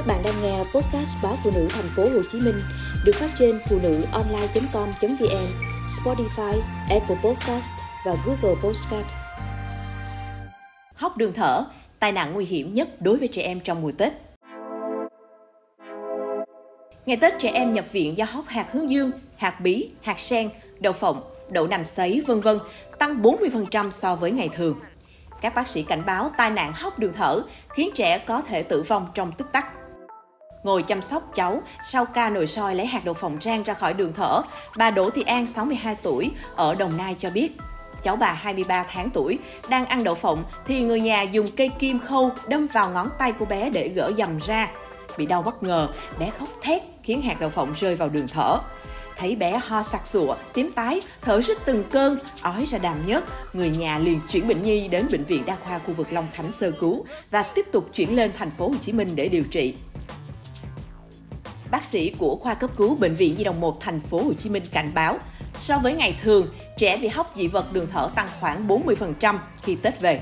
Các bạn đang nghe podcast báo phụ nữ thành phố Hồ Chí Minh được phát trên phụ nữ online.com.vn, Spotify, Apple Podcast và Google Podcast. Hóc đường thở, tai nạn nguy hiểm nhất đối với trẻ em trong mùa Tết. Ngày Tết trẻ em nhập viện do hóc hạt hướng dương, hạt bí, hạt sen, đậu phộng, đậu nành sấy, vân vân tăng 40% so với ngày thường. Các bác sĩ cảnh báo tai nạn hóc đường thở khiến trẻ có thể tử vong trong tích tắc. Ngồi chăm sóc cháu, sau ca nội soi lấy hạt đậu phộng rang ra khỏi đường thở, bà Đỗ Thị An, 62 tuổi, ở Đồng Nai cho biết, cháu bà 23 tháng tuổi đang ăn đậu phộng thì người nhà dùng cây kim khâu đâm vào ngón tay của bé để gỡ dầm ra. Bị đau bất ngờ, bé khóc thét khiến hạt đậu phộng rơi vào đường thở. Thấy bé ho sặc sụa, tím tái, thở rít từng cơn, ói ra đàm nhớt, người nhà liền chuyển bệnh nhi đến bệnh viện đa khoa khu vực Long Khánh sơ cứu và tiếp tục chuyển lên thành phố Hồ Chí Minh để điều trị. Bác sĩ của khoa cấp cứu bệnh viện Di đồng 1 thành phố Hồ Chí Minh cảnh báo, so với ngày thường, trẻ bị hóc dị vật đường thở tăng khoảng 40% khi Tết về.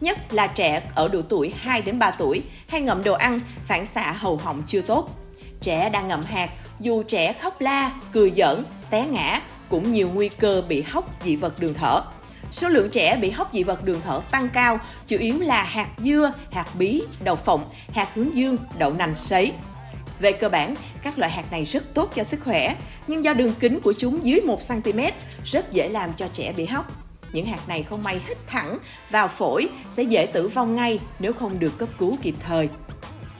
Nhất là trẻ ở độ tuổi 2 đến 3 tuổi hay ngậm đồ ăn, phản xạ hầu họng chưa tốt. Trẻ đang ngậm hạt, dù trẻ khóc la, cười giỡn, té ngã, cũng nhiều nguy cơ bị hóc dị vật đường thở. Số lượng trẻ bị hóc dị vật đường thở tăng cao, chủ yếu là hạt dưa, hạt bí, đậu phộng, hạt hướng dương, đậu nành sấy. Về cơ bản, các loại hạt này rất tốt cho sức khỏe, nhưng do đường kính của chúng dưới 1cm, rất dễ làm cho trẻ bị hóc. Những hạt này không may hít thẳng vào phổi sẽ dễ tử vong ngay nếu không được cấp cứu kịp thời.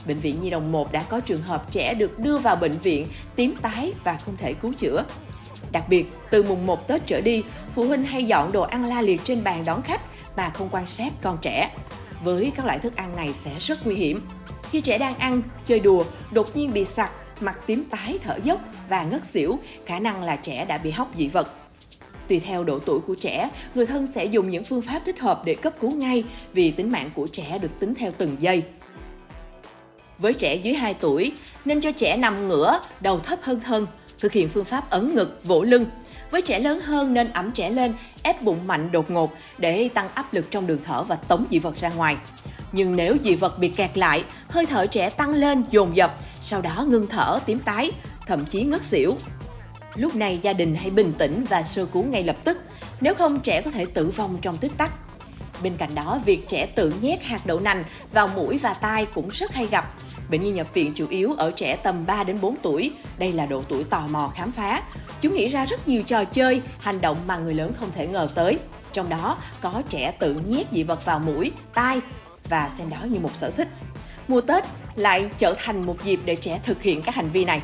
Bệnh viện Nhi đồng 1 đã có trường hợp trẻ được đưa vào bệnh viện tím tái và không thể cứu chữa. Đặc biệt, từ mùng 1 Tết trở đi, phụ huynh hay dọn đồ ăn la liệt trên bàn đón khách mà không quan sát con trẻ. Với các loại thức ăn này sẽ rất nguy hiểm. Khi trẻ đang ăn, chơi đùa, đột nhiên bị sặc, mặt tím tái, thở dốc và ngất xỉu, khả năng là trẻ đã bị hóc dị vật. Tùy theo độ tuổi của trẻ, người thân sẽ dùng những phương pháp thích hợp để cấp cứu ngay vì tính mạng của trẻ được tính theo từng giây. Với trẻ dưới 2 tuổi, nên cho trẻ nằm ngửa, đầu thấp hơn thân, thực hiện phương pháp ấn ngực, vỗ lưng. Với trẻ lớn hơn nên ẩm trẻ lên, ép bụng mạnh đột ngột để tăng áp lực trong đường thở và tống dị vật ra ngoài. Nhưng nếu dị vật bị kẹt lại, hơi thở trẻ tăng lên dồn dập, sau đó ngưng thở, tím tái, thậm chí ngất xỉu. Lúc này gia đình hãy bình tĩnh và sơ cứu ngay lập tức, nếu không trẻ có thể tử vong trong tích tắc. Bên cạnh đó, việc trẻ tự nhét hạt đậu nành vào mũi và tai cũng rất hay gặp. Bệnh nhi nhập viện chủ yếu ở trẻ tầm 3 đến 4 tuổi. Đây là độ tuổi tò mò khám phá. Chúng nghĩ ra rất nhiều trò chơi, hành động mà người lớn không thể ngờ tới. Trong đó có trẻ tự nhét dị vật vào mũi, tai và xem đó như một sở thích. Mùa Tết lại trở thành một dịp để trẻ thực hiện các hành vi này.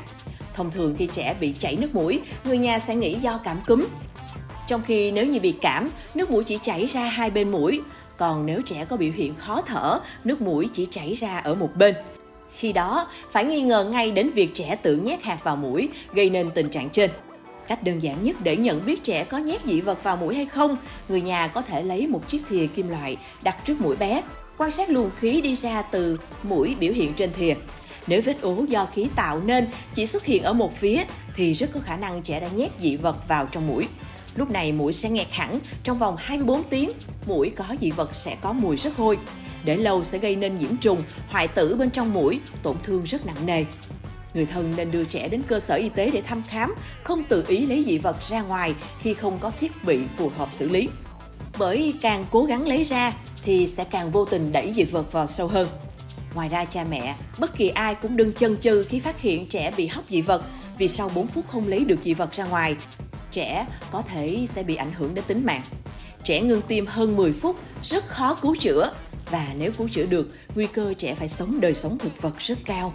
Thông thường khi trẻ bị chảy nước mũi, người nhà sẽ nghĩ do cảm cúm. Trong khi nếu như bị cảm, nước mũi chỉ chảy ra hai bên mũi, còn nếu trẻ có biểu hiện khó thở, nước mũi chỉ chảy ra ở một bên. Khi đó, phải nghi ngờ ngay đến việc trẻ tự nhét hạt vào mũi, gây nên tình trạng trên. Cách đơn giản nhất để nhận biết trẻ có nhét dị vật vào mũi hay không, người nhà có thể lấy một chiếc thìa kim loại đặt trước mũi bé, quan sát luồng khí đi ra từ mũi biểu hiện trên thìa. Nếu vết ố do khí tạo nên chỉ xuất hiện ở một phía thì rất có khả năng trẻ đã nhét dị vật vào trong mũi. Lúc này mũi sẽ nghẹt hẳn, trong vòng 24 tiếng, mũi có dị vật sẽ có mùi rất hôi. Để lâu sẽ gây nên nhiễm trùng, hoại tử bên trong mũi, tổn thương rất nặng nề. Người thân nên đưa trẻ đến cơ sở y tế để thăm khám, không tự ý lấy dị vật ra ngoài khi không có thiết bị phù hợp xử lý. Bởi càng cố gắng lấy ra thì sẽ càng vô tình đẩy dị vật vào sâu hơn. Ngoài ra cha mẹ, bất kỳ ai cũng đừng chần chừ khi phát hiện trẻ bị hóc dị vật vì sau 4 phút không lấy được dị vật ra ngoài, trẻ có thể sẽ bị ảnh hưởng đến tính mạng. Trẻ ngừng tim hơn 10 phút rất khó cứu chữa và nếu cứu chữa được, nguy cơ trẻ phải sống đời sống thực vật rất cao.